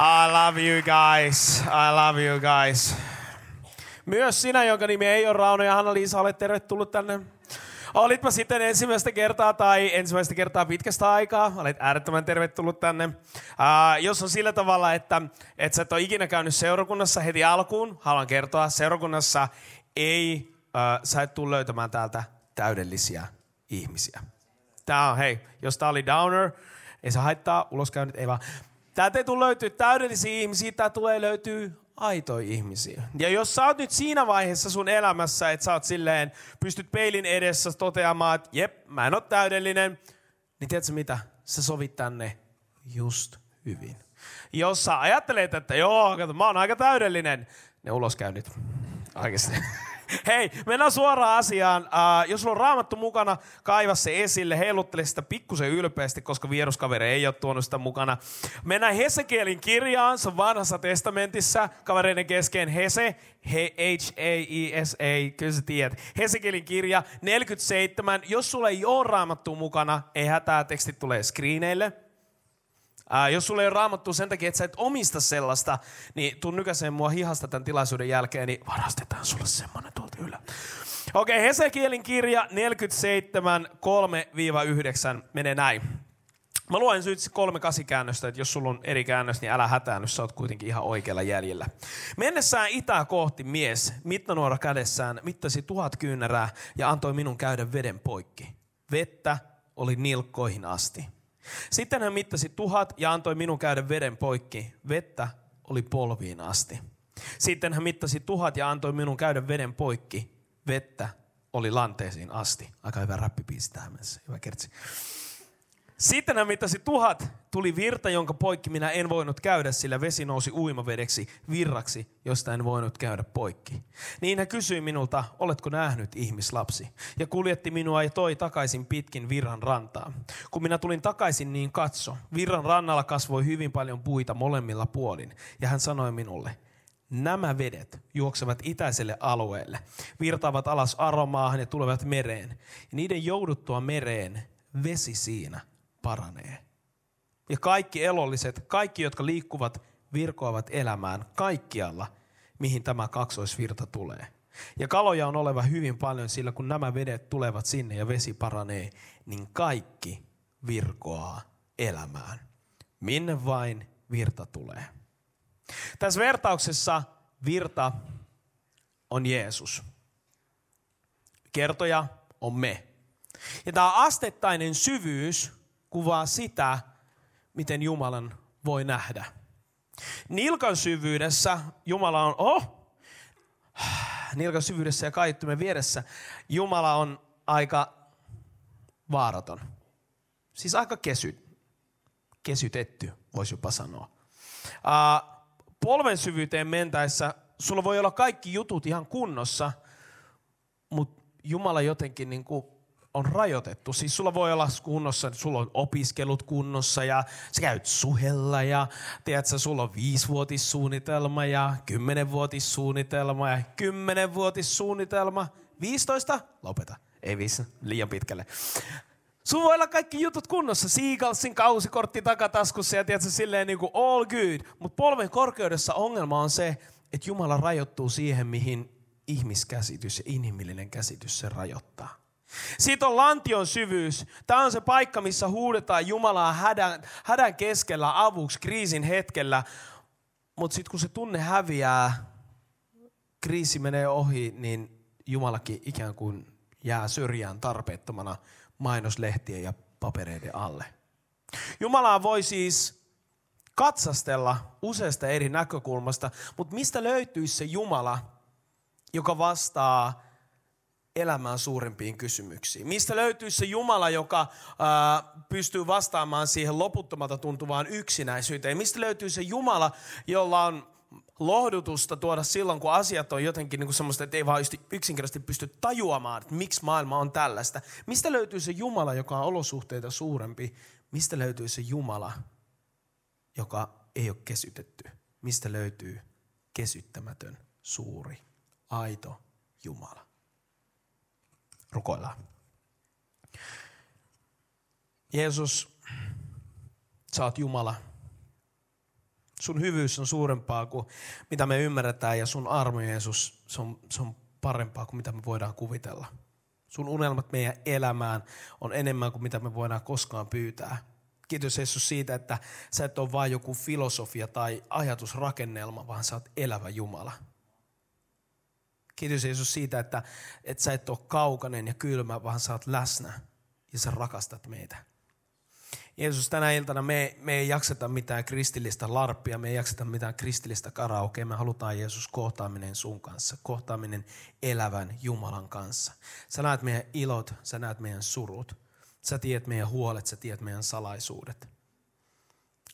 I love you guys. I love you guys. Myös sinä, jonka nimi ei ole Rauno ja Hanna-Liisa, olet tervetullut tänne. Olitpa sitten ensimmäistä kertaa tai ensimmäistä kertaa pitkästä aikaa, olet äärettömän tervetullut tänne. Uh, jos on sillä tavalla, että, että sä et ole ikinä käynyt seurakunnassa heti alkuun, haluan kertoa, seurakunnassa ei, uh, sä et tule löytämään täältä täydellisiä ihmisiä. Tää on, hei, jos tää oli downer, ei se haittaa, uloskäynnit ei vaan. Täältä ei tule löytyä täydellisiä ihmisiä, tää tulee löytyy aitoja ihmisiä. Ja jos sä oot nyt siinä vaiheessa sun elämässä, että sä oot silleen, pystyt peilin edessä toteamaan, että jep, mä en ole täydellinen, niin tiedätkö mitä? Sä sovit tänne just hyvin. Jos sä ajattelet, että joo, kato, mä oon aika täydellinen, ne uloskäynnit. Oikeasti. Hei, mennään suoraan asiaan. Uh, jos sulla on raamattu mukana, kaiva se esille, heiluttele sitä pikkusen ylpeästi, koska vieruskaveri ei ole tuonut sitä mukana. Mennään Hesekielin kirjaan, se on vanhassa testamentissa, kavereiden kesken Hese, H-A-E-S-A, kyllä sä tiedät. Hesekielin kirja 47. Jos sulla ei ole raamattu mukana, ei hätää, tekstit tulee screeneille. Uh, jos sulla ei ole raamattu sen takia, että sä et omista sellaista, niin tuu nykäseen mua hihasta tämän tilaisuuden jälkeen, niin varastetaan sulle semmonen tuolta ylä. Okei, okay, Hesekielin kirja 47, 3-9 menee näin. Mä luen nyt kolme kasikäännöstä, että jos sulla on eri käännös, niin älä hätäänny, sä oot kuitenkin ihan oikealla jäljellä. Mennessään itää kohti mies, mittanuora kädessään, mittasi tuhat kyynärää ja antoi minun käydä veden poikki. Vettä oli nilkkoihin asti. Sitten hän mittasi tuhat ja antoi minun käydä veden poikki. Vettä oli polviin asti. Sitten hän mittasi tuhat ja antoi minun käydä veden poikki. Vettä oli lanteisiin asti. Aika hyvä räppipiisi tähän mennessä. Hyvä kertsi. Sitten hän mittasi tuhat, tuli virta, jonka poikki minä en voinut käydä, sillä vesi nousi uimavedeksi, virraksi, josta en voinut käydä poikki. Niin hän kysyi minulta, oletko nähnyt ihmislapsi? Ja kuljetti minua ja toi takaisin pitkin virran rantaa. Kun minä tulin takaisin, niin katso, virran rannalla kasvoi hyvin paljon puita molemmilla puolin. Ja hän sanoi minulle, nämä vedet juoksevat itäiselle alueelle, virtaavat alas aromaahan ja tulevat mereen. Ja niiden jouduttua mereen, vesi siinä paranee. Ja kaikki elolliset, kaikki, jotka liikkuvat, virkoavat elämään kaikkialla, mihin tämä kaksoisvirta tulee. Ja kaloja on oleva hyvin paljon, sillä kun nämä vedet tulevat sinne ja vesi paranee, niin kaikki virkoaa elämään. Minne vain virta tulee. Tässä vertauksessa virta on Jeesus. Kertoja on me. Ja tämä astettainen syvyys kuvaa sitä, miten Jumalan voi nähdä. Nilkan syvyydessä Jumala on, oh, nilkan syvyydessä ja kaiuttimen vieressä Jumala on aika vaaraton. Siis aika kesy, kesytetty, voisi jopa sanoa. Uh, polven syvyyteen mentäessä sulla voi olla kaikki jutut ihan kunnossa, mutta Jumala jotenkin niin kuin on rajoitettu. Siis sulla voi olla kunnossa, sulla on opiskelut kunnossa ja sä käyt suhella ja tiedätkö, sulla on viisivuotissuunnitelma ja kymmenenvuotissuunnitelma ja kymmenenvuotissuunnitelma. 15? Lopeta. Ei viisi, liian pitkälle. Sulla voi olla kaikki jutut kunnossa. Seagalsin kausikortti takataskussa ja tiedätkö, silleen niin kuin all good. Mutta polven korkeudessa ongelma on se, että Jumala rajoittuu siihen, mihin ihmiskäsitys ja inhimillinen käsitys se rajoittaa. Siitä on lantion syvyys. Tämä on se paikka, missä huudetaan Jumalaa hädän, hädän keskellä avuksi kriisin hetkellä. Mutta sitten kun se tunne häviää, kriisi menee ohi, niin Jumalakin ikään kuin jää syrjään tarpeettomana mainoslehtien ja papereiden alle. Jumalaa voi siis katsastella useasta eri näkökulmasta, mutta mistä löytyisi se Jumala, joka vastaa elämään suurempiin kysymyksiin? Mistä löytyy se Jumala, joka ää, pystyy vastaamaan siihen loputtomalta tuntuvaan yksinäisyyteen? Mistä löytyy se Jumala, jolla on lohdutusta tuoda silloin, kun asiat on jotenkin niin semmoista, että ei vaan yksinkertaisesti pysty tajuamaan, että miksi maailma on tällaista. Mistä löytyy se Jumala, joka on olosuhteita suurempi? Mistä löytyy se Jumala, joka ei ole kesytetty? Mistä löytyy kesyttämätön, suuri, aito Jumala? Rukoillaan. Jeesus, sä oot Jumala. Sun hyvyys on suurempaa kuin mitä me ymmärretään ja sun armo, Jeesus, se on, se on parempaa kuin mitä me voidaan kuvitella. Sun unelmat meidän elämään on enemmän kuin mitä me voidaan koskaan pyytää. Kiitos Jeesus siitä, että sä et ole vain joku filosofia tai ajatusrakennelma, vaan sä oot elävä Jumala. Kiitos Jeesus siitä, että, että sä et ole kaukainen ja kylmä, vaan sä oot läsnä ja sä rakastat meitä. Jeesus, tänä iltana me, me ei jakseta mitään kristillistä larppia, me ei jakseta mitään kristillistä karaokea. Me halutaan Jeesus kohtaaminen sun kanssa, kohtaaminen elävän Jumalan kanssa. Sä näet meidän ilot, sä näet meidän surut. Sä tiedät meidän huolet, sä tiedät meidän salaisuudet.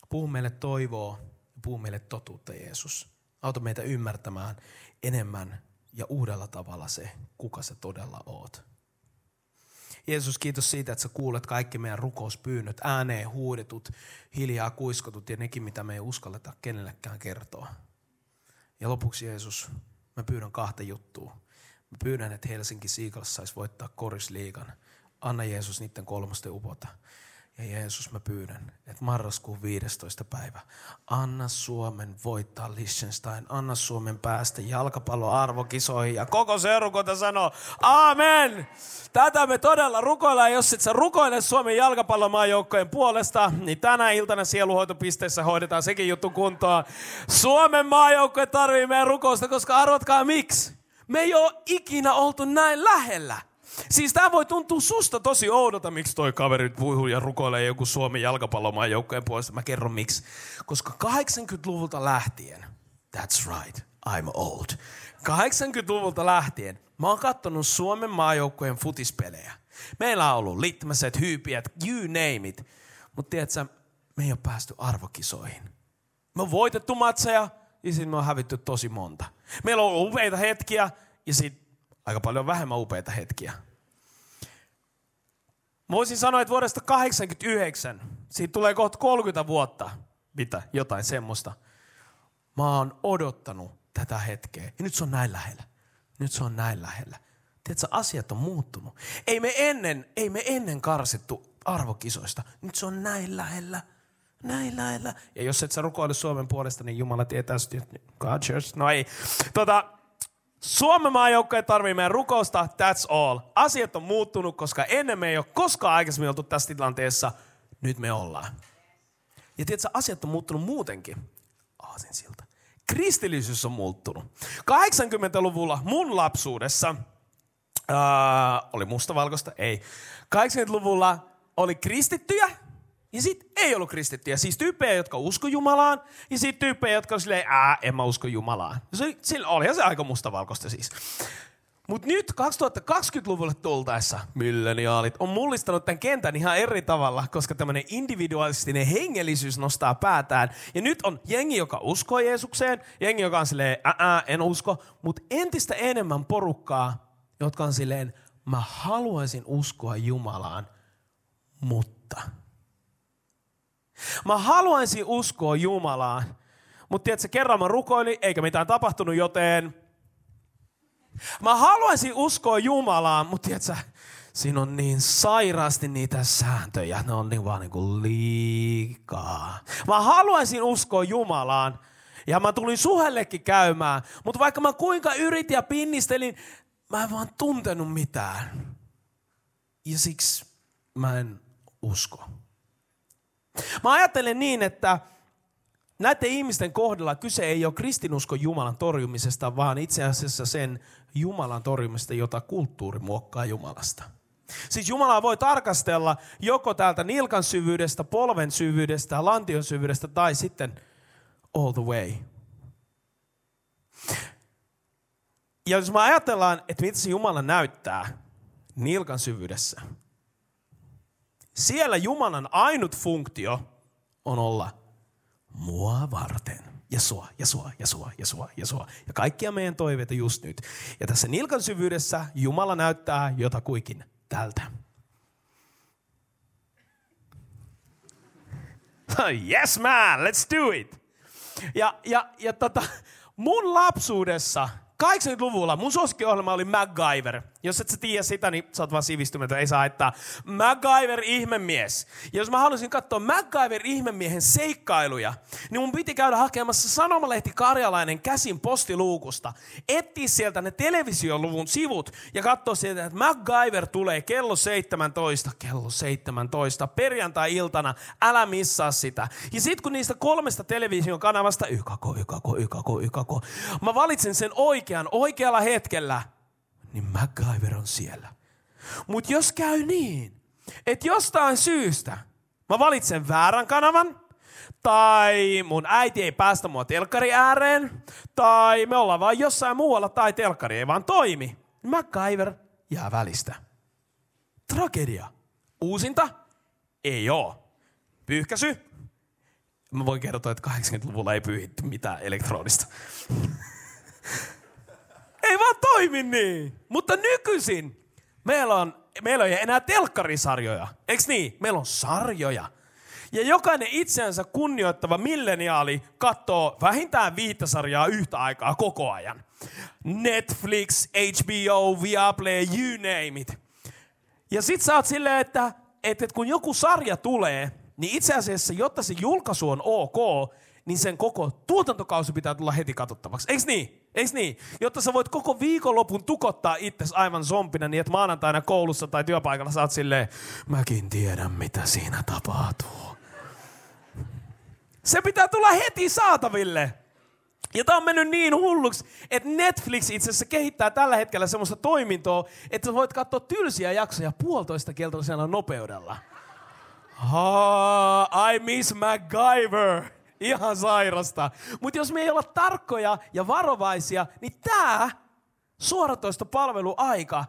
Puhu meille toivoa ja puhu meille totuutta, Jeesus. Auta meitä ymmärtämään enemmän ja uudella tavalla se, kuka sä todella oot. Jeesus, kiitos siitä, että sä kuulet kaikki meidän rukouspyynnöt, ääneen huudetut, hiljaa kuiskotut ja nekin, mitä me ei uskalleta kenellekään kertoa. Ja lopuksi Jeesus, mä pyydän kahta juttua. Mä pyydän, että Helsinki Seagulls saisi voittaa korisliigan. Anna Jeesus niiden kolmosten upota. Ja Jeesus, mä pyydän, että marraskuun 15. päivä, anna Suomen voittaa Liechtenstein, anna Suomen päästä jalkapalloarvokisoihin. Ja koko seurakunta sanoo, Amen! Tätä me todella rukoillaan. Jos et sä rukoile Suomen jalkapallomaajoukkojen puolesta, niin tänä iltana sieluhoitopisteessä hoidetaan sekin juttu kuntoon. Suomen maajoukkoje tarvii meidän rukousta, koska arvatkaa miksi? Me ei ole ikinä oltu näin lähellä. Siis tämä voi tuntua susta tosi oudolta, miksi toi kaveri puhuu ja rukoilee joku Suomen jalkapallomaan joukkojen puolesta. Mä kerron miksi. Koska 80-luvulta lähtien, that's right, I'm old. 80-luvulta lähtien mä oon kattonut Suomen maajoukkojen futispelejä. Meillä on ollut litmaset, hyypiät, you name it. Mutta tiedätkö, me ei ole päästy arvokisoihin. Me on voitettu matseja ja sitten me on hävitty tosi monta. Meillä on ollut upeita hetkiä ja sitten aika paljon vähemmän upeita hetkiä. Mä voisin sanoa, että vuodesta 89, siitä tulee kohta 30 vuotta, mitä, jotain semmoista. Mä oon odottanut tätä hetkeä. Ja nyt se on näin lähellä. Nyt se on näin lähellä. Tiedätkö, asiat on muuttunut. Ei me ennen, ei me ennen karsittu arvokisoista. Nyt se on näin lähellä. Näin lähellä. Ja jos et sä rukoile Suomen puolesta, niin Jumala tietää, että God church. No ei. Tota, Suomen maajoukkoja tarvii meidän rukousta, that's all. Asiat on muuttunut, koska ennen me ei ole koskaan aikaisemmin oltu tässä tilanteessa. Nyt me ollaan. Ja tiedätkö, asiat on muuttunut muutenkin. Aasin siltä. Kristillisyys on muuttunut. 80-luvulla mun lapsuudessa, ää, oli mustavalkoista, ei. 80-luvulla oli kristittyjä, ja sitten ei ollut kristittyjä. Siis tyyppejä, jotka usko Jumalaan, ja sitten tyyppejä, jotka on silleen, ää, en mä usko Jumalaan. Se, sillä olihan se aika mustavalkoista siis. Mutta nyt 2020-luvulle tultaessa milleniaalit on mullistanut tämän kentän ihan eri tavalla, koska tämmöinen individualistinen hengellisyys nostaa päätään. Ja nyt on jengi, joka uskoo Jeesukseen, jengi, joka on silleen, ää, en usko, mutta entistä enemmän porukkaa, jotka on silleen, mä haluaisin uskoa Jumalaan, mutta – Mä haluaisin uskoa Jumalaan, mutta tiedätkö, kerran mä rukoilin, eikä mitään tapahtunut, joten mä haluaisin uskoa Jumalaan, mutta tiedätkö, siinä on niin sairaasti niitä sääntöjä, ne on niin vaan niin kuin liikaa. Mä haluaisin uskoa Jumalaan, ja mä tulin suhellekin käymään, mutta vaikka mä kuinka yritin ja pinnistelin, mä en vaan tuntenut mitään. Ja siksi mä en usko. Mä ajattelen niin, että näiden ihmisten kohdalla kyse ei ole kristinuskon Jumalan torjumisesta, vaan itse asiassa sen Jumalan torjumisesta, jota kulttuuri muokkaa Jumalasta. Siis Jumalaa voi tarkastella joko täältä nilkan syvyydestä, polven syvyydestä, lantion syvyydestä tai sitten all the way. Ja jos me ajatellaan, että mitä se Jumala näyttää nilkan syvyydessä, siellä Jumalan ainut funktio on olla mua varten. Ja sua, ja sua, ja sua, ja sua, ja sua. Ja kaikkia meidän toiveita just nyt. Ja tässä nilkan syvyydessä Jumala näyttää jotakuikin tältä. yes man, let's do it. Ja, ja, ja tota, mun lapsuudessa 80-luvulla mun suosikkiohjelma oli MacGyver. Jos et sä tiedä sitä, niin sä oot vaan sivistymätön, ei saa haittaa. MacGyver ihmemies. Ja jos mä halusin katsoa MacGyver ihmemiehen seikkailuja, niin mun piti käydä hakemassa sanomalehti Karjalainen käsin postiluukusta. Etsiä sieltä ne televisioluvun sivut ja katsoa sieltä, että MacGyver tulee kello 17, kello 17, perjantai-iltana, älä missaa sitä. Ja sit kun niistä kolmesta television kanavasta, ykako, ykako, ykako, ykako, mä valitsen sen oikean, oikealla hetkellä – niin MacGyver on siellä. Mutta jos käy niin, että jostain syystä mä valitsen väärän kanavan, tai mun äiti ei päästä mua telkkari ääreen, tai me ollaan vaan jossain muualla, tai telkkari ei vaan toimi, niin MacGyver jää välistä. Tragedia. Uusinta? Ei oo. Pyyhkäsy? Mä voin kertoa, että 80-luvulla ei pyyhitty mitään elektronista ei vaan toimi niin. Mutta nykyisin meillä on, meillä ei enää telkkarisarjoja. Eiks niin? Meillä on sarjoja. Ja jokainen itseänsä kunnioittava milleniaali katsoo vähintään viittä sarjaa yhtä aikaa koko ajan. Netflix, HBO, Viaplay, you name it. Ja sit sä oot silleen, että, että kun joku sarja tulee, niin itse asiassa, jotta se julkaisu on ok, niin sen koko tuotantokausi pitää tulla heti katsottavaksi. Eiks niin? Eiks niin? Jotta sä voit koko viikonlopun tukottaa itsesi aivan zombina niin, että maanantaina koulussa tai työpaikalla saat silleen, mäkin tiedän mitä siinä tapahtuu. Se pitää tulla heti saataville. Ja tämä on mennyt niin hulluksi, että Netflix itse asiassa kehittää tällä hetkellä semmoista toimintoa, että sä voit katsoa tylsiä jaksoja puolitoista keltaisella nopeudella. Oh, I miss MacGyver. Ihan sairasta. Mutta jos me ei olla tarkkoja ja varovaisia, niin tämä suoratoistopalveluaika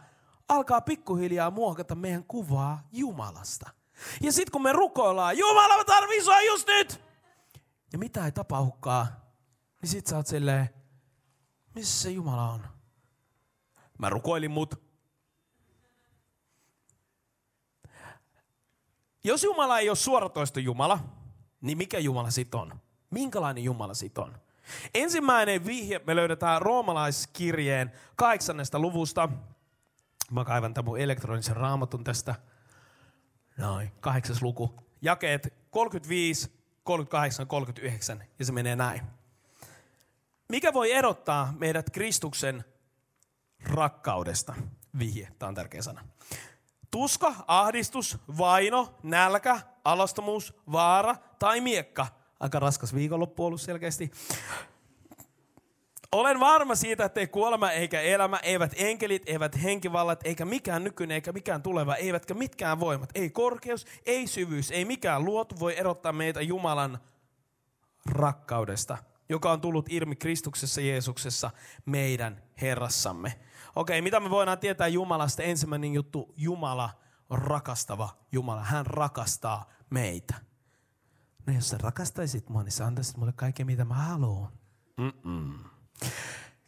alkaa pikkuhiljaa muokata meidän kuvaa Jumalasta. Ja sitten kun me rukoillaan, Jumala mä tarvii sua just nyt! Ja mitä ei tapahdukaan, niin sit sä oot silleen, missä se Jumala on? Mä rukoilin mut. Jos Jumala ei ole suoratoisto Jumala, niin mikä Jumala sit on? Minkälainen Jumala sit on? Ensimmäinen vihje me löydetään roomalaiskirjeen kahdeksannesta luvusta. Mä kaivan tämän mun elektronisen raamatun tästä. Noin, kahdeksas luku. Jakeet 35, 38, 39 ja se menee näin. Mikä voi erottaa meidät Kristuksen rakkaudesta? Vihje, tämä on tärkeä sana. Tuska, ahdistus, vaino, nälkä, alastomuus, vaara tai miekka. Aika raskas viikonloppu ollut selkeästi. Olen varma siitä, että ei kuolema eikä elämä, eivät enkelit, eivät henkivallat, eikä mikään nykyinen eikä mikään tuleva, eivätkä mitkään voimat, ei korkeus, ei syvyys, ei mikään luotu voi erottaa meitä Jumalan rakkaudesta, joka on tullut ilmi Kristuksessa Jeesuksessa meidän Herrassamme. Okei, mitä me voidaan tietää Jumalasta? Ensimmäinen juttu, Jumala on rakastava Jumala. Hän rakastaa meitä. No jos sä rakastaisit mua, niin sä antaisit mulle kaiken, mitä mä haluan. Mm-mm.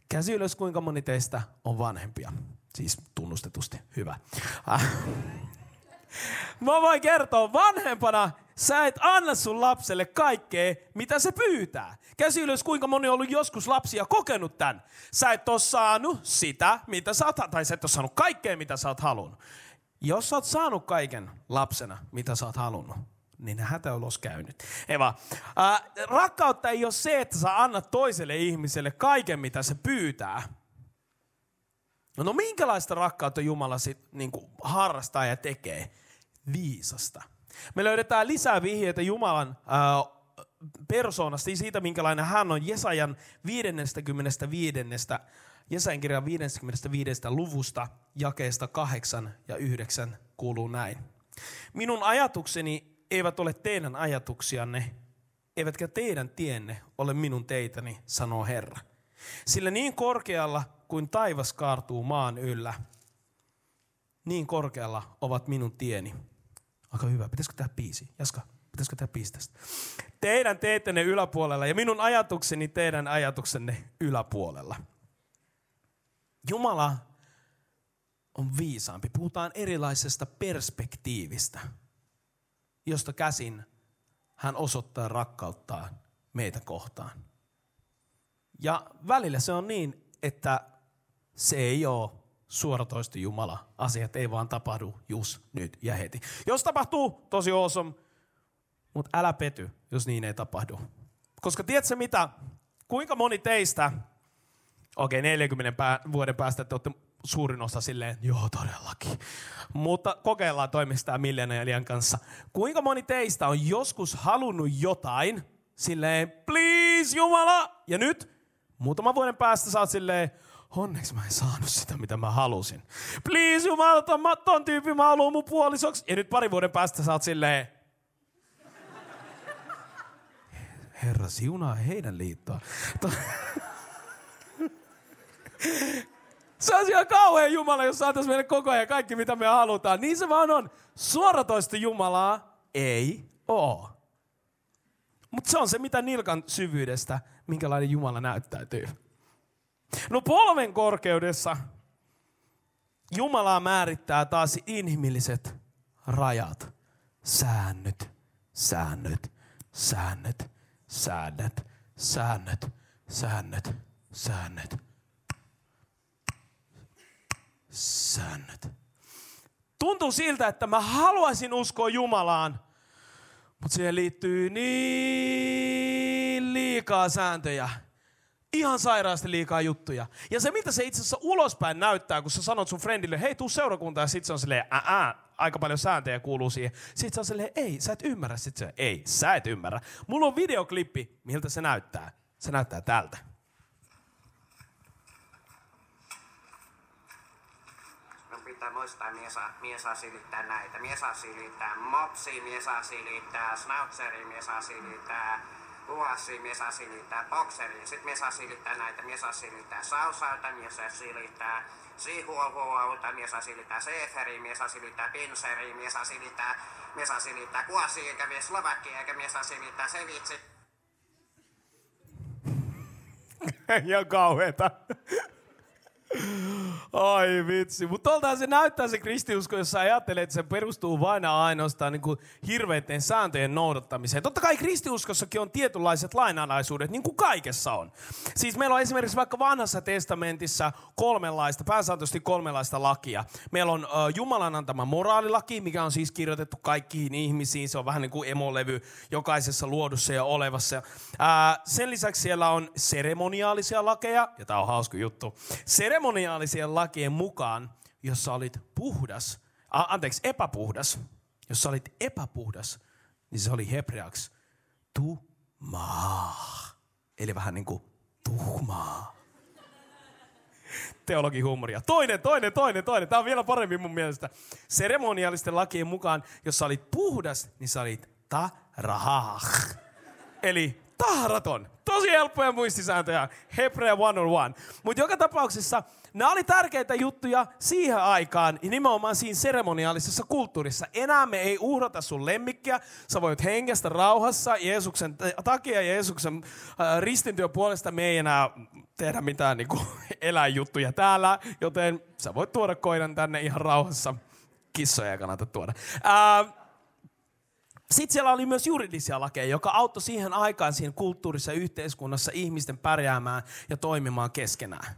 Käsi ylös, kuinka moni teistä on vanhempia. Siis tunnustetusti. Hyvä. Ah. Mä voin kertoa, vanhempana sä et anna sun lapselle kaikkea, mitä se pyytää. Käsi ylös, kuinka moni on ollut joskus lapsia kokenut tämän. Sä et ole saanut sitä, mitä sä oot, tai sä et ole saanut kaikkea, mitä sä oot halunnut. Jos sä oot saanut kaiken lapsena, mitä sä oot halunnut, niin hätä ulos käynyt. Eva, äh, rakkautta ei ole se, että sä annat toiselle ihmiselle kaiken, mitä se pyytää. No, no minkälaista rakkautta Jumala sit, niin harrastaa ja tekee? Viisasta. Me löydetään lisää vihjeitä Jumalan äh, persoonasta, siitä minkälainen hän on Jesajan 55. Jesajan kirjan 55. luvusta, jakeesta 8 ja 9 kuuluu näin. Minun ajatukseni eivät ole teidän ajatuksianne, eivätkä teidän tienne ole minun teitäni, sanoo Herra. Sillä niin korkealla kuin taivas kaartuu maan yllä, niin korkealla ovat minun tieni. Aika hyvä. Pitäisikö tehdä biisi? Jaska, pitäisikö tehdä biisi tästä? Teidän teettenne yläpuolella ja minun ajatukseni teidän ajatuksenne yläpuolella. Jumala on viisaampi. Puhutaan erilaisesta perspektiivistä, josta käsin hän osoittaa rakkauttaan meitä kohtaan. Ja välillä se on niin, että se ei ole suoratoisto Jumala. Asiat ei vaan tapahdu just nyt ja heti. Jos tapahtuu, tosi awesome, mutta älä pety, jos niin ei tapahdu. Koska tiedätkö mitä? Kuinka moni teistä, okei okay, 40 pää, vuoden päästä te olette suurin osa silleen, joo todellakin. Mutta kokeillaan toimistaa millennialien kanssa. Kuinka moni teistä on joskus halunnut jotain, silleen, please Jumala, ja nyt muutaman vuoden päästä oot silleen, onneksi mä en saanut sitä, mitä mä halusin. Please Jumala, ton, ton tyyppi mä haluan mun puolisoksi. Ja nyt pari vuoden päästä sä oot silleen, Herra siunaa heidän liittoa. Se on ihan kauhean Jumala, jos saataisiin meille koko ajan kaikki, mitä me halutaan. Niin se vaan on. Suoratoista Jumalaa ei oo. Mutta se on se, mitä nilkan syvyydestä, minkälainen Jumala näyttäytyy. No polven korkeudessa Jumalaa määrittää taas inhimilliset rajat, säännöt, säännöt, säännöt, säännöt, säännöt, säännöt, säännöt, säännöt. Tuntuu siltä, että mä haluaisin uskoa Jumalaan, mutta siihen liittyy niin liikaa sääntöjä. Ihan sairaasti liikaa juttuja. Ja se, mitä se itse asiassa ulospäin näyttää, kun sä sanot sun friendille, hei, tuu seurakuntaan, ja sit se on silleen, ää, aika paljon sääntöjä kuuluu siihen. Sitten se on silleen, ei, sä et ymmärrä. Sitten se, ei, sä et ymmärrä. Mulla on videoklippi, miltä se näyttää. Se näyttää tältä. pitää muistaa, mies saa, mies saa silittää näitä. Mies saa silittää mopsi, mies saa silittää snautseri, mies saa silittää luassi, mies saa silittää bokseri. Sitten mies saa silittää näitä, mies saa silittää sausauta, mies saa silittää siihuohuauta, mies saa silittää seeferi, mies saa silittää pinseri, mies saa silittää, mies saa silittää kuasi, eikä mies slovakki, eikä mies saa silittää sevitsi. ja kauheeta. Ai vitsi. Mutta toltaan se näyttää se kristiusko, jos sä ajattelet, että se perustuu vain ainoastaan niin kuin hirveiden sääntöjen noudattamiseen. Totta kai kristiuskossakin on tietynlaiset lainalaisuudet, niin kuin kaikessa on. Siis meillä on esimerkiksi vaikka vanhassa testamentissa kolmenlaista, pääsääntöisesti kolmenlaista lakia. Meillä on uh, Jumalan antama moraalilaki, mikä on siis kirjoitettu kaikkiin ihmisiin. Se on vähän niin kuin emolevy jokaisessa luodussa ja olevassa. Uh, sen lisäksi siellä on seremoniaalisia lakeja, ja tämä on hauska juttu. Seremoniaalisia seremoniaalisien lakien mukaan, jos sä olit puhdas, a, anteeksi, epäpuhdas, jos sä olit epäpuhdas, niin se oli hebreaksi tumaa. Eli vähän niin kuin tuhmaa. Teologihuumoria. Toinen, toinen, toinen, toinen. Tämä on vielä parempi mun mielestä. Seremoniaalisten lakien mukaan, jos sä olit puhdas, niin sä olit tarahah. Eli tahraton. Tosi helppoja muistisääntöjä. Hebrea 101. Mutta joka tapauksessa nämä oli tärkeitä juttuja siihen aikaan, ja nimenomaan siinä seremoniaalisessa kulttuurissa. Enää me ei uhrata sun lemmikkiä. Sä voit hengestä rauhassa Jeesuksen takia Jeesuksen äh, ristintyö puolesta. Me ei enää tehdä mitään niin kuin, eläinjuttuja täällä, joten sä voit tuoda koiran tänne ihan rauhassa. Kissoja ei kannata tuoda. Äh, sitten siellä oli myös juridisia lakeja, joka auttoi siihen aikaan siinä kulttuurissa ja yhteiskunnassa ihmisten pärjäämään ja toimimaan keskenään.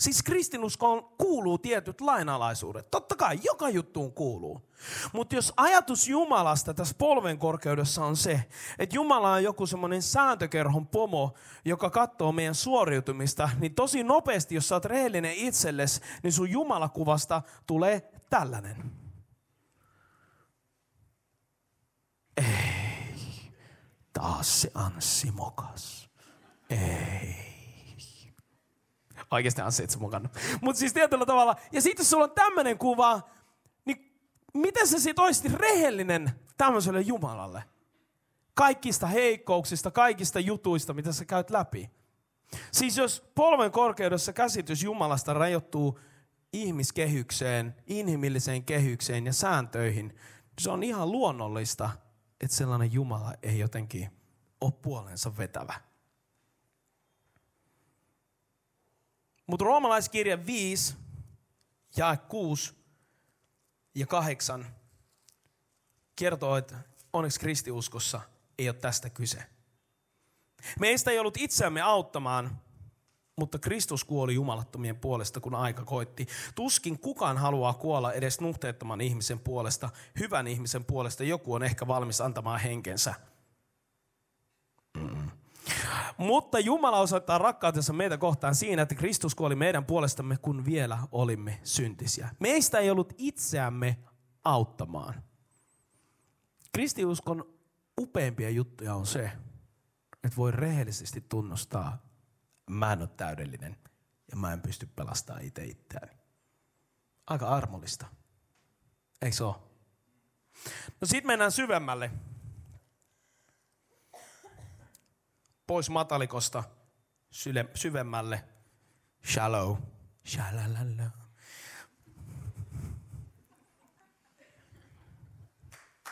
Siis kristinuskoon kuuluu tietyt lainalaisuudet. Totta kai, joka juttuun kuuluu. Mutta jos ajatus Jumalasta tässä polven korkeudessa on se, että Jumala on joku semmoinen sääntökerhon pomo, joka katsoo meidän suoriutumista, niin tosi nopeasti, jos sä oot rehellinen itsellesi, niin sun Jumalakuvasta tulee tällainen. Ei. Taas se Anssi mokas. Ei. Oikeasti Anssi itse mukana. Mutta siis tietyllä tavalla. Ja sitten jos sulla on tämmöinen kuva, niin miten sä sit olisit rehellinen tämmöiselle Jumalalle? Kaikista heikkouksista, kaikista jutuista, mitä sä käyt läpi. Siis jos polven korkeudessa käsitys Jumalasta rajoittuu ihmiskehykseen, inhimilliseen kehykseen ja sääntöihin, se on ihan luonnollista, että sellainen Jumala ei jotenkin ole puolensa vetävä. Mutta roomalaiskirja 5, jae 6 ja 8 kertoo, että onneksi kristiuskossa ei ole tästä kyse. Meistä ei ollut itseämme auttamaan, mutta Kristus kuoli jumalattomien puolesta, kun aika koitti. Tuskin kukaan haluaa kuolla edes nuhteettoman ihmisen puolesta, hyvän ihmisen puolesta. Joku on ehkä valmis antamaan henkensä. Mm. Mutta Jumala osoittaa rakkautensa meitä kohtaan siinä, että Kristus kuoli meidän puolestamme, kun vielä olimme syntisiä. Meistä ei ollut itseämme auttamaan. Kristiuskon upeimpia juttuja on se, että voi rehellisesti tunnustaa, mä en ole täydellinen ja mä en pysty pelastamaan itse itseäni. Aika armollista. Eikö se ole? No sit mennään syvemmälle. Pois matalikosta syle, syvemmälle. Shallow. Shalalala.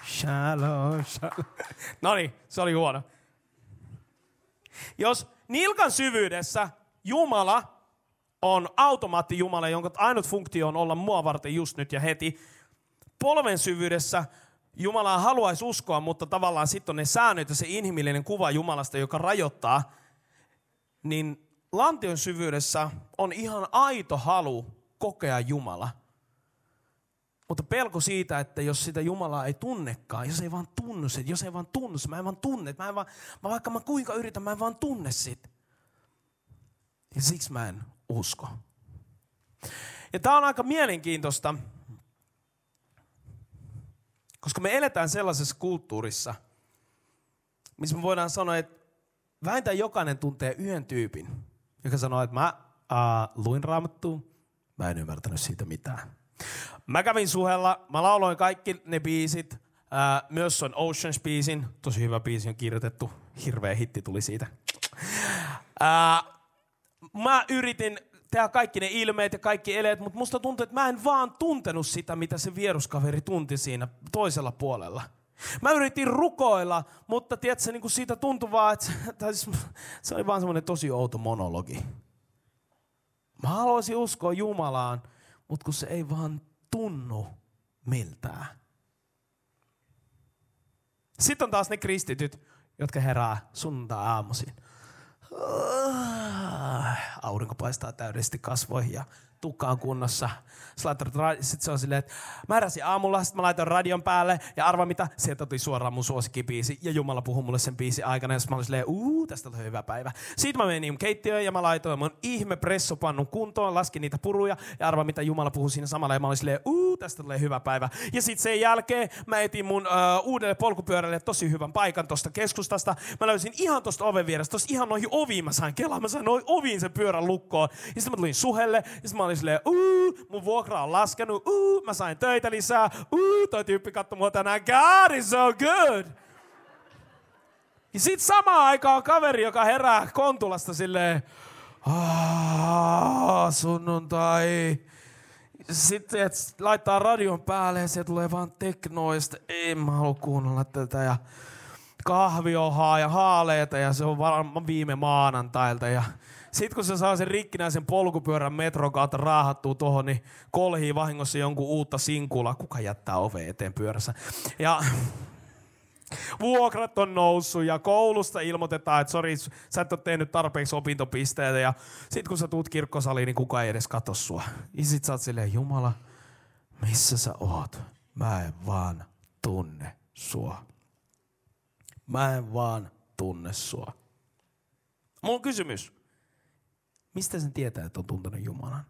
Shallow, shallow. No niin, se oli huono. Jos nilkan syvyydessä Jumala on automaattijumala, jonka ainut funktio on olla mua varten just nyt ja heti. Polven syvyydessä Jumala haluaisi uskoa, mutta tavallaan sitten on ne säännöt ja se inhimillinen kuva Jumalasta, joka rajoittaa. Niin lantion syvyydessä on ihan aito halu kokea Jumala. Mutta pelko siitä, että jos sitä Jumalaa ei tunnekaan, jos ei vaan tunnu se, jos ei vaan tunnu se, mä en vaan tunne, mä en vaan, mä vaikka mä kuinka yritän, mä en vaan tunne sit. Ja siksi mä en usko. Ja tää on aika mielenkiintoista, koska me eletään sellaisessa kulttuurissa, missä me voidaan sanoa, että vähintään jokainen tuntee yhden tyypin, joka sanoo, että mä uh, luin raamattua, mä en ymmärtänyt siitä mitään. Mä kävin suhella, mä lauloin kaikki ne biisit, uh, myös on Oceans-biisin, tosi hyvä biisi on kirjoitettu, hirveä hitti tuli siitä. Uh, mä yritin tehdä kaikki ne ilmeet ja kaikki eleet, mutta musta tuntuu, että mä en vaan tuntenut sitä, mitä se vieruskaveri tunti siinä toisella puolella. Mä yritin rukoilla, mutta tiedätkö, niin kuin siitä tuntui vaan, että siis, se oli vaan semmoinen tosi outo monologi. Mä haluaisin uskoa Jumalaan, mutta kun se ei vaan tunnu miltään. Sitten on taas ne kristityt, jotka herää sunnuntai-aamuisin. Aurinko paistaa täydellisesti kasvoihin ja tukka on kunnossa. Sitten se on silleen, että mä heräsin aamulla, sitten mä laitoin radion päälle ja arva mitä, sieltä tuli suoraan mun suosikkibiisi ja Jumala puhui mulle sen biisi aikana ja mä olin silleen, uu, tästä tulee hyvä päivä. Sitten mä menin keittiöön ja mä laitoin mun ihme pressopannun kuntoon, laskin niitä puruja ja arva mitä Jumala puhui siinä samalla ja mä olin silleen, uu, tästä tulee hyvä päivä. Ja sitten sen jälkeen mä etin mun uh, uudelle polkupyörälle tosi hyvän paikan tosta keskustasta. Mä löysin ihan tosta oven vierestä, tosta ihan noihin oviin mä sain kelaa, mä sain noihin oviin sen pyörän lukkoon. Ja sitten mä tulin suhelle ja sitten mä olin silleen, uu, mun vuokra on laskenut, uu, mä sain töitä lisää, uu, toi tyyppi katsoi mua tänään, God is so good. Ja sit samaan aikaan on kaveri, joka herää Kontulasta silleen, sunnuntai. Sitten et laittaa radion päälle ja se tulee vaan teknoista. Ei mä halua kuunnella tätä. Ja kahviohaa ja haaleita ja se on varmaan viime maanantailta. Ja sitten kun se saa sen rikkinäisen polkupyörän metron kautta raahattua tuohon, niin kolhii vahingossa jonkun uutta sinkula. Kuka jättää ove eteen pyörässä? Ja vuokrat on noussut ja koulusta ilmoitetaan, että sori, sä et ole tehnyt tarpeeksi opintopisteitä. Ja sit kun sä tuut kirkkosaliin, niin kukaan ei edes katso sua. Ja sit sä oot silleen, Jumala, missä sä oot? Mä en vaan tunne sua. Mä en vaan tunne sua. On kysymys. Mistä sen tietää, että on tuntenut Jumalan?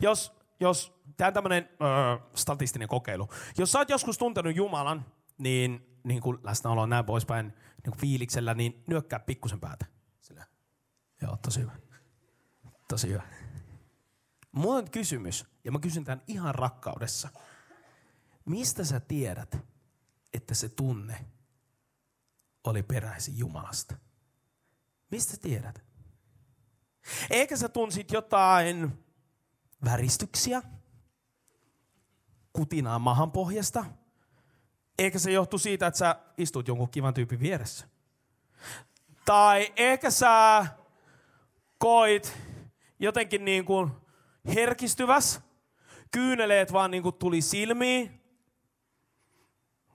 Jos, jos tämä on tämmöinen öö, statistinen kokeilu. Jos sä oot joskus tuntenut Jumalan, niin, niin kuin läsnäolo näin poispäin niin kuin fiiliksellä, niin nyökkää pikkusen päätä. Sillä. Joo, tosi hyvä. Tosi hyvä. Mulla on kysymys, ja mä kysyn tämän ihan rakkaudessa. Mistä sä tiedät, että se tunne oli peräisin Jumalasta? Mistä tiedät? Ehkä sä tunsit jotain väristyksiä, kutinaa mahan pohjasta. Ehkä se johtuu siitä, että sä istut jonkun kivan tyypin vieressä. Tai ehkä sä koit jotenkin niin kuin herkistyväs, kyyneleet vaan niin kuin tuli silmiin.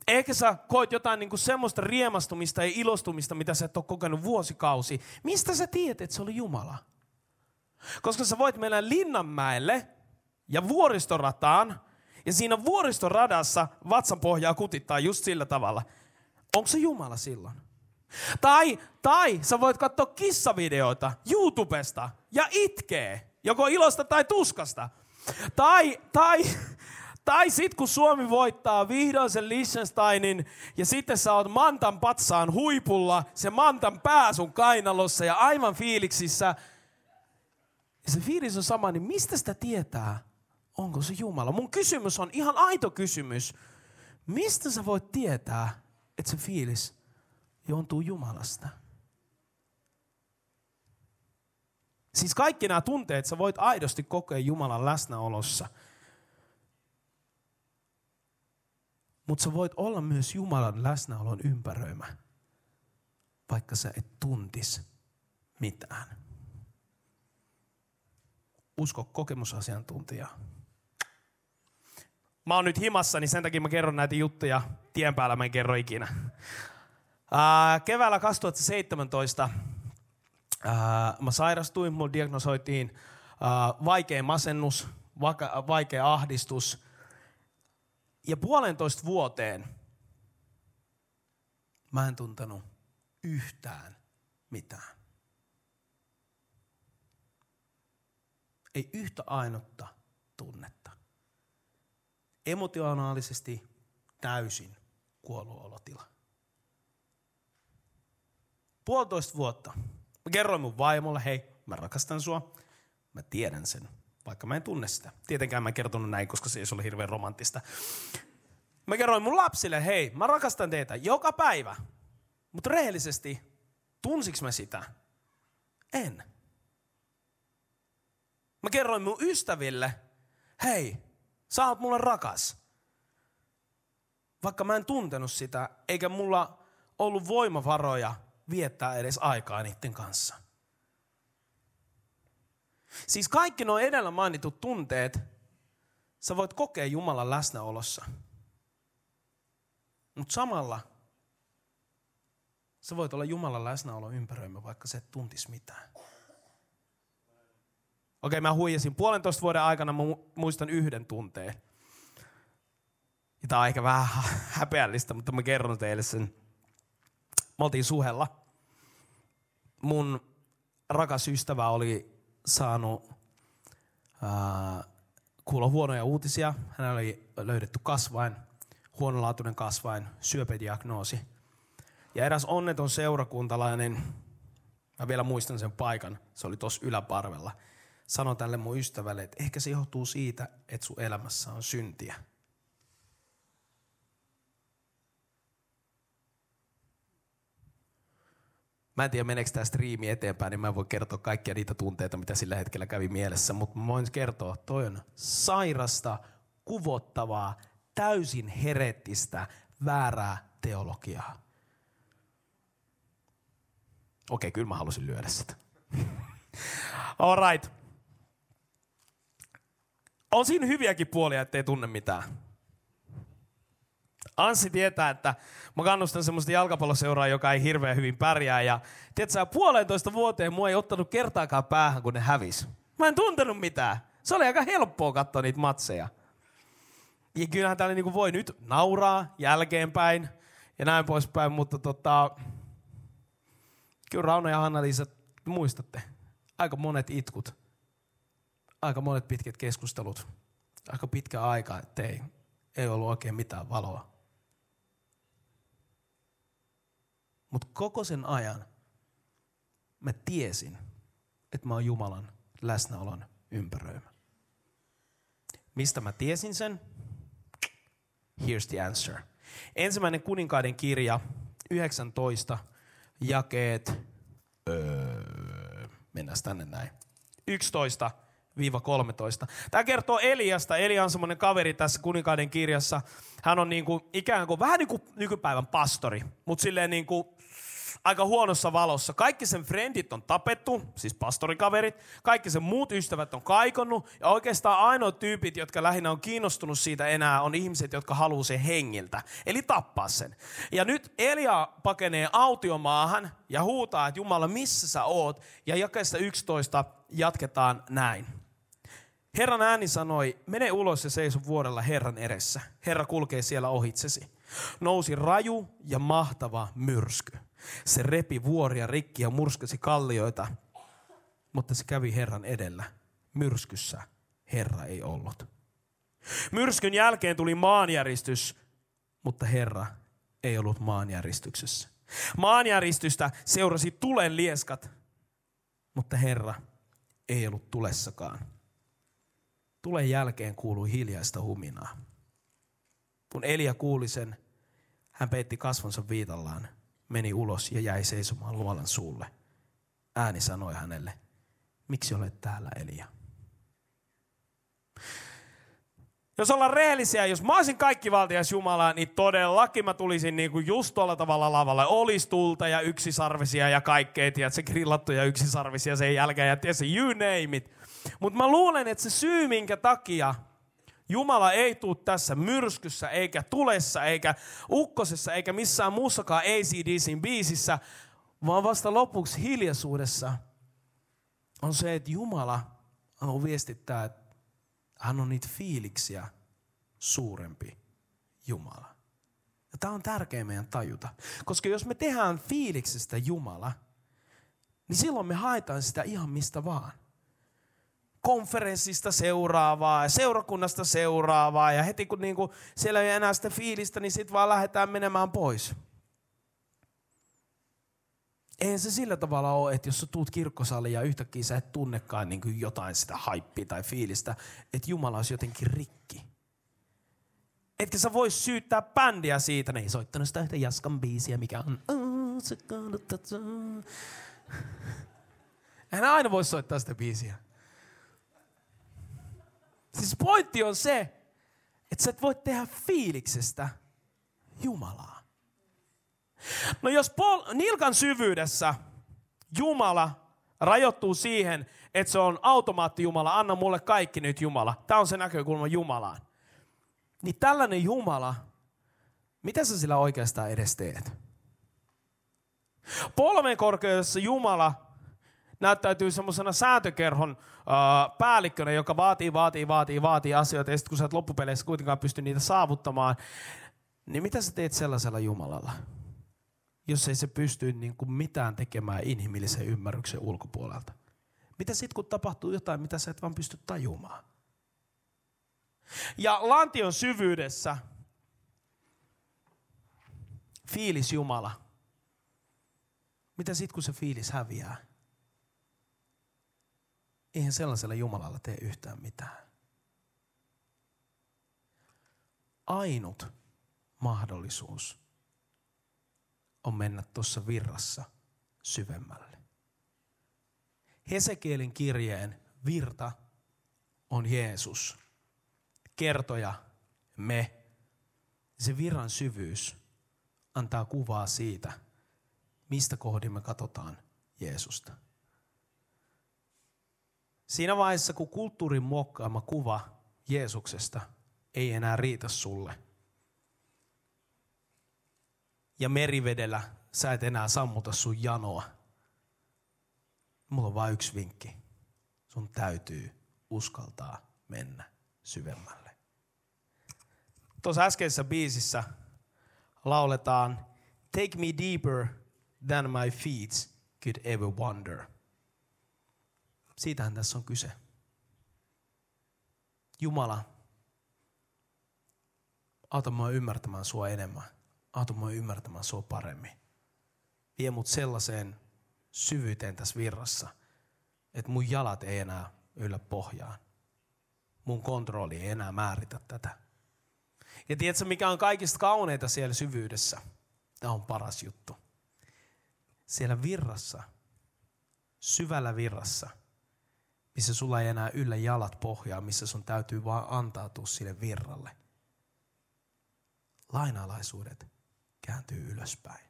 Ehkä sä koit jotain niin kuin semmoista riemastumista ja ilostumista, mitä sä et ole kokenut vuosikausi. Mistä sä tiedät, että se oli Jumala? Koska sä voit mennä Linnanmäelle ja vuoristorataan, ja siinä vuoristoradassa vatsan pohjaa kutittaa just sillä tavalla. Onko se Jumala silloin? Tai, tai sä voit katsoa kissavideoita YouTubesta ja itkee, joko ilosta tai tuskasta. Tai, tai, tai sit kun Suomi voittaa vihdoin sen Liechtensteinin ja sitten sä oot Mantan patsaan huipulla, se Mantan pää sun kainalossa ja aivan fiiliksissä. Ja se fiilis on sama, niin mistä sitä tietää, onko se Jumala? Mun kysymys on ihan aito kysymys. Mistä sä voit tietää, että se fiilis juontuu Jumalasta? Siis kaikki nämä tunteet sä voit aidosti kokea Jumalan läsnäolossa. Mutta sä voit olla myös Jumalan läsnäolon ympäröimä, vaikka sä et tuntis mitään. Usko kokemusasiantuntija. Mä oon nyt himassa, niin sen takia mä kerron näitä juttuja. Tien päällä mä en kerro ikinä. Ää, keväällä 2017 ää, mä sairastuin, mulla diagnosoitiin vaikea masennus, vaikea ahdistus. Ja puolentoista vuoteen mä en tuntenut yhtään mitään. Ei yhtä ainutta tunnetta. Emotionaalisesti täysin kuollut olotila. Puolitoista vuotta. Mä kerroin mun vaimolle, hei, mä rakastan sua. Mä tiedän sen, vaikka mä en tunne sitä. Tietenkään mä en kertonut näin, koska se ei ole hirveän romanttista. Mä kerroin mun lapsille, hei, mä rakastan teitä joka päivä. Mutta rehellisesti, tunsiks mä sitä? En. Mä kerroin mun ystäville, hei, sä oot mulle rakas. Vaikka mä en tuntenut sitä, eikä mulla ollut voimavaroja viettää edes aikaa niiden kanssa. Siis kaikki nuo edellä mainitut tunteet, sä voit kokea Jumalan läsnäolossa. Mutta samalla sä voit olla Jumalan läsnäolo ympäröimä, vaikka sä et tuntis mitään. Okei, mä huijasin. Puolentoista vuoden aikana mä muistan yhden tunteen. Ja tää on ehkä vähän häpeällistä, mutta mä kerron teille sen. Me oltiin suhella. Mun rakas ystävä oli saanut äh, kuulla huonoja uutisia. Hänellä oli löydetty kasvain, huonolaatuinen kasvain, syöpädiagnoosi. Ja eräs onneton seurakuntalainen, mä vielä muistan sen paikan, se oli tuossa yläparvella – sanoi tälle mun ystävälle, että ehkä se johtuu siitä, että sun elämässä on syntiä. Mä en tiedä, meneekö tämä striimi eteenpäin, niin mä en voi kertoa kaikkia niitä tunteita, mitä sillä hetkellä kävi mielessä. Mutta mä voin kertoa, toi on sairasta, kuvottavaa, täysin herettistä, väärää teologiaa. Okei, kyllä mä halusin lyödä sitä. All right. On siinä hyviäkin puolia, ettei tunne mitään. Anssi tietää, että mä kannustan semmoista jalkapalloseuraa, joka ei hirveän hyvin pärjää. Ja tiedätkö, puolentoista vuoteen mua ei ottanut kertaakaan päähän, kun ne hävis. Mä en tuntenut mitään. Se oli aika helppoa katsoa niitä matseja. Ja kyllähän täällä niinku voi nyt nauraa jälkeenpäin ja näin poispäin, mutta tota, kyllä Rauno ja Hanna-Liisa, muistatte, aika monet itkut aika monet pitkät keskustelut, aika pitkä aika, että ei, ei ollut oikein mitään valoa. Mutta koko sen ajan mä tiesin, että mä oon Jumalan läsnäolon ympäröimä. Mistä mä tiesin sen? Here's the answer. Ensimmäinen kuninkaiden kirja, 19, jakeet, öö, Mennään tänne näin. 11 13. Tämä kertoo Eliasta. Elia on semmoinen kaveri tässä kuninkaiden kirjassa. Hän on niin kuin, ikään kuin vähän niin kuin nykypäivän pastori, mutta silleen niin kuin aika huonossa valossa. Kaikki sen frendit on tapettu, siis pastorikaverit. Kaikki sen muut ystävät on kaikonnut. Ja oikeastaan ainoat tyypit, jotka lähinnä on kiinnostunut siitä enää, on ihmiset, jotka haluaa sen hengiltä. Eli tappaa sen. Ja nyt Elia pakenee autiomaahan ja huutaa, että Jumala, missä sä oot? Ja jakeesta 11 jatketaan näin. Herran ääni sanoi, mene ulos ja seiso vuodella Herran edessä. Herra kulkee siellä ohitsesi. Nousi raju ja mahtava myrsky. Se repi vuoria rikki ja murskasi kallioita, mutta se kävi Herran edellä. Myrskyssä Herra ei ollut. Myrskyn jälkeen tuli maanjäristys, mutta Herra ei ollut maanjäristyksessä. Maanjäristystä seurasi tulen lieskat, mutta Herra ei ollut tulessakaan. Tulen jälkeen kuului hiljaista huminaa. Kun Elia kuuli sen, hän peitti kasvonsa viitallaan, meni ulos ja jäi seisomaan luolan suulle. Ääni sanoi hänelle, miksi olet täällä Elia? Jos ollaan rehellisiä, jos mä olisin kaikki valtias Jumala, niin todellakin mä tulisin niin kuin just tuolla tavalla lavalle. Olisi tulta ja yksisarvisia ja kaikkea, se grillattu ja yksisarvisia sen jälkeen ja tiedätkö, you name it. Mutta mä luulen, että se syy, minkä takia Jumala ei tule tässä myrskyssä, eikä tulessa, eikä ukkosessa, eikä missään muussakaan ACDCin biisissä, vaan vasta lopuksi hiljaisuudessa on se, että Jumala haluaa viestittää, että hän on niitä fiiliksiä suurempi Jumala. Ja tämä on tärkeä meidän tajuta. Koska jos me tehdään fiiliksestä Jumala, niin silloin me haetaan sitä ihan mistä vaan konferenssista seuraavaa ja seurakunnasta seuraavaa ja heti kun niinku siellä ei enää sitä fiilistä, niin sitten vaan lähdetään menemään pois. Eihän se sillä tavalla ole, että jos sä tuut kirkkosaliin ja yhtäkkiä sä et tunnekaan niin kuin jotain sitä haippia tai fiilistä, että Jumala olisi jotenkin rikki. Etkä sä vois syyttää bändiä siitä, ne ei soittanut sitä yhtä Jaskan biisiä, mikä on... Eihän aina voi soittaa sitä biisiä. Siis pointti on se, että sä et voi tehdä fiiliksestä Jumalaa. No jos Paul, nilkan syvyydessä Jumala rajoittuu siihen, että se on automaatti Jumala, anna mulle kaikki nyt Jumala. Tämä on se näkökulma Jumalaan. Niin tällainen Jumala, mitä sä sillä oikeastaan edes teet? Polven korkeudessa Jumala näyttäytyy semmoisena sääntökerhon uh, päällikkönä, joka vaatii, vaatii, vaatii, vaatii asioita, ja sitten kun sä et loppupeleissä kuitenkaan pysty niitä saavuttamaan, niin mitä sä teet sellaisella Jumalalla? Jos ei se pysty niin kuin mitään tekemään inhimillisen ymmärryksen ulkopuolelta. Mitä sitten, kun tapahtuu jotain, mitä sä et vaan pysty tajumaan? Ja lantion syvyydessä fiilis Jumala. Mitä sitten, kun se fiilis häviää? Eihän sellaisella Jumalalla tee yhtään mitään. Ainut mahdollisuus on mennä tuossa virrassa syvemmälle. Hesekielin kirjeen virta on Jeesus. Kertoja me. Se virran syvyys antaa kuvaa siitä, mistä kohdin me katsotaan Jeesusta. Siinä vaiheessa, kun kulttuurin muokkaama kuva Jeesuksesta ei enää riitä sulle. Ja merivedellä sä et enää sammuta sun janoa. Mulla on vain yksi vinkki. Sun täytyy uskaltaa mennä syvemmälle. Tuossa äskeisessä biisissä lauletaan Take me deeper than my feet could ever wander – Siitähän tässä on kyse. Jumala, auta mua ymmärtämään sua enemmän. Auta mua ymmärtämään sua paremmin. Vie mut sellaiseen syvyyteen tässä virrassa, että mun jalat ei enää yllä pohjaan. Mun kontrolli ei enää määritä tätä. Ja tiedätkö, mikä on kaikista kauneita siellä syvyydessä? Tämä on paras juttu. Siellä virrassa – syvällä virrassa, missä sulla ei enää yllä jalat pohjaa, missä sun täytyy vaan antautua sille virralle. Lainalaisuudet kääntyy ylöspäin.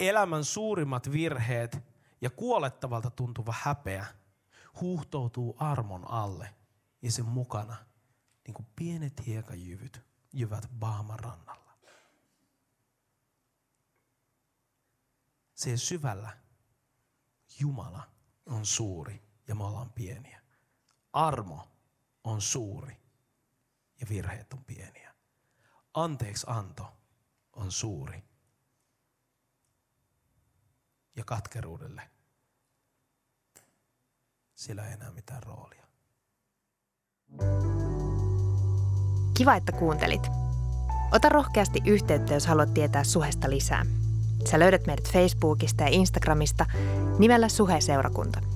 Elämän suurimmat virheet ja kuolettavalta tuntuva häpeä huuhtoutuu armon alle ja sen mukana niin kuin pienet hiekajyvyt jyvät Baaman rannalla. Se syvällä Jumala on suuri ja me ollaan pieniä. Armo on suuri ja virheet on pieniä. Anteeksi anto on suuri ja katkeruudelle sillä ei enää mitään roolia. Kiva, että kuuntelit. Ota rohkeasti yhteyttä, jos haluat tietää Suhesta lisää. Sä löydät meidät Facebookista ja Instagramista nimellä Suhe-seurakunta.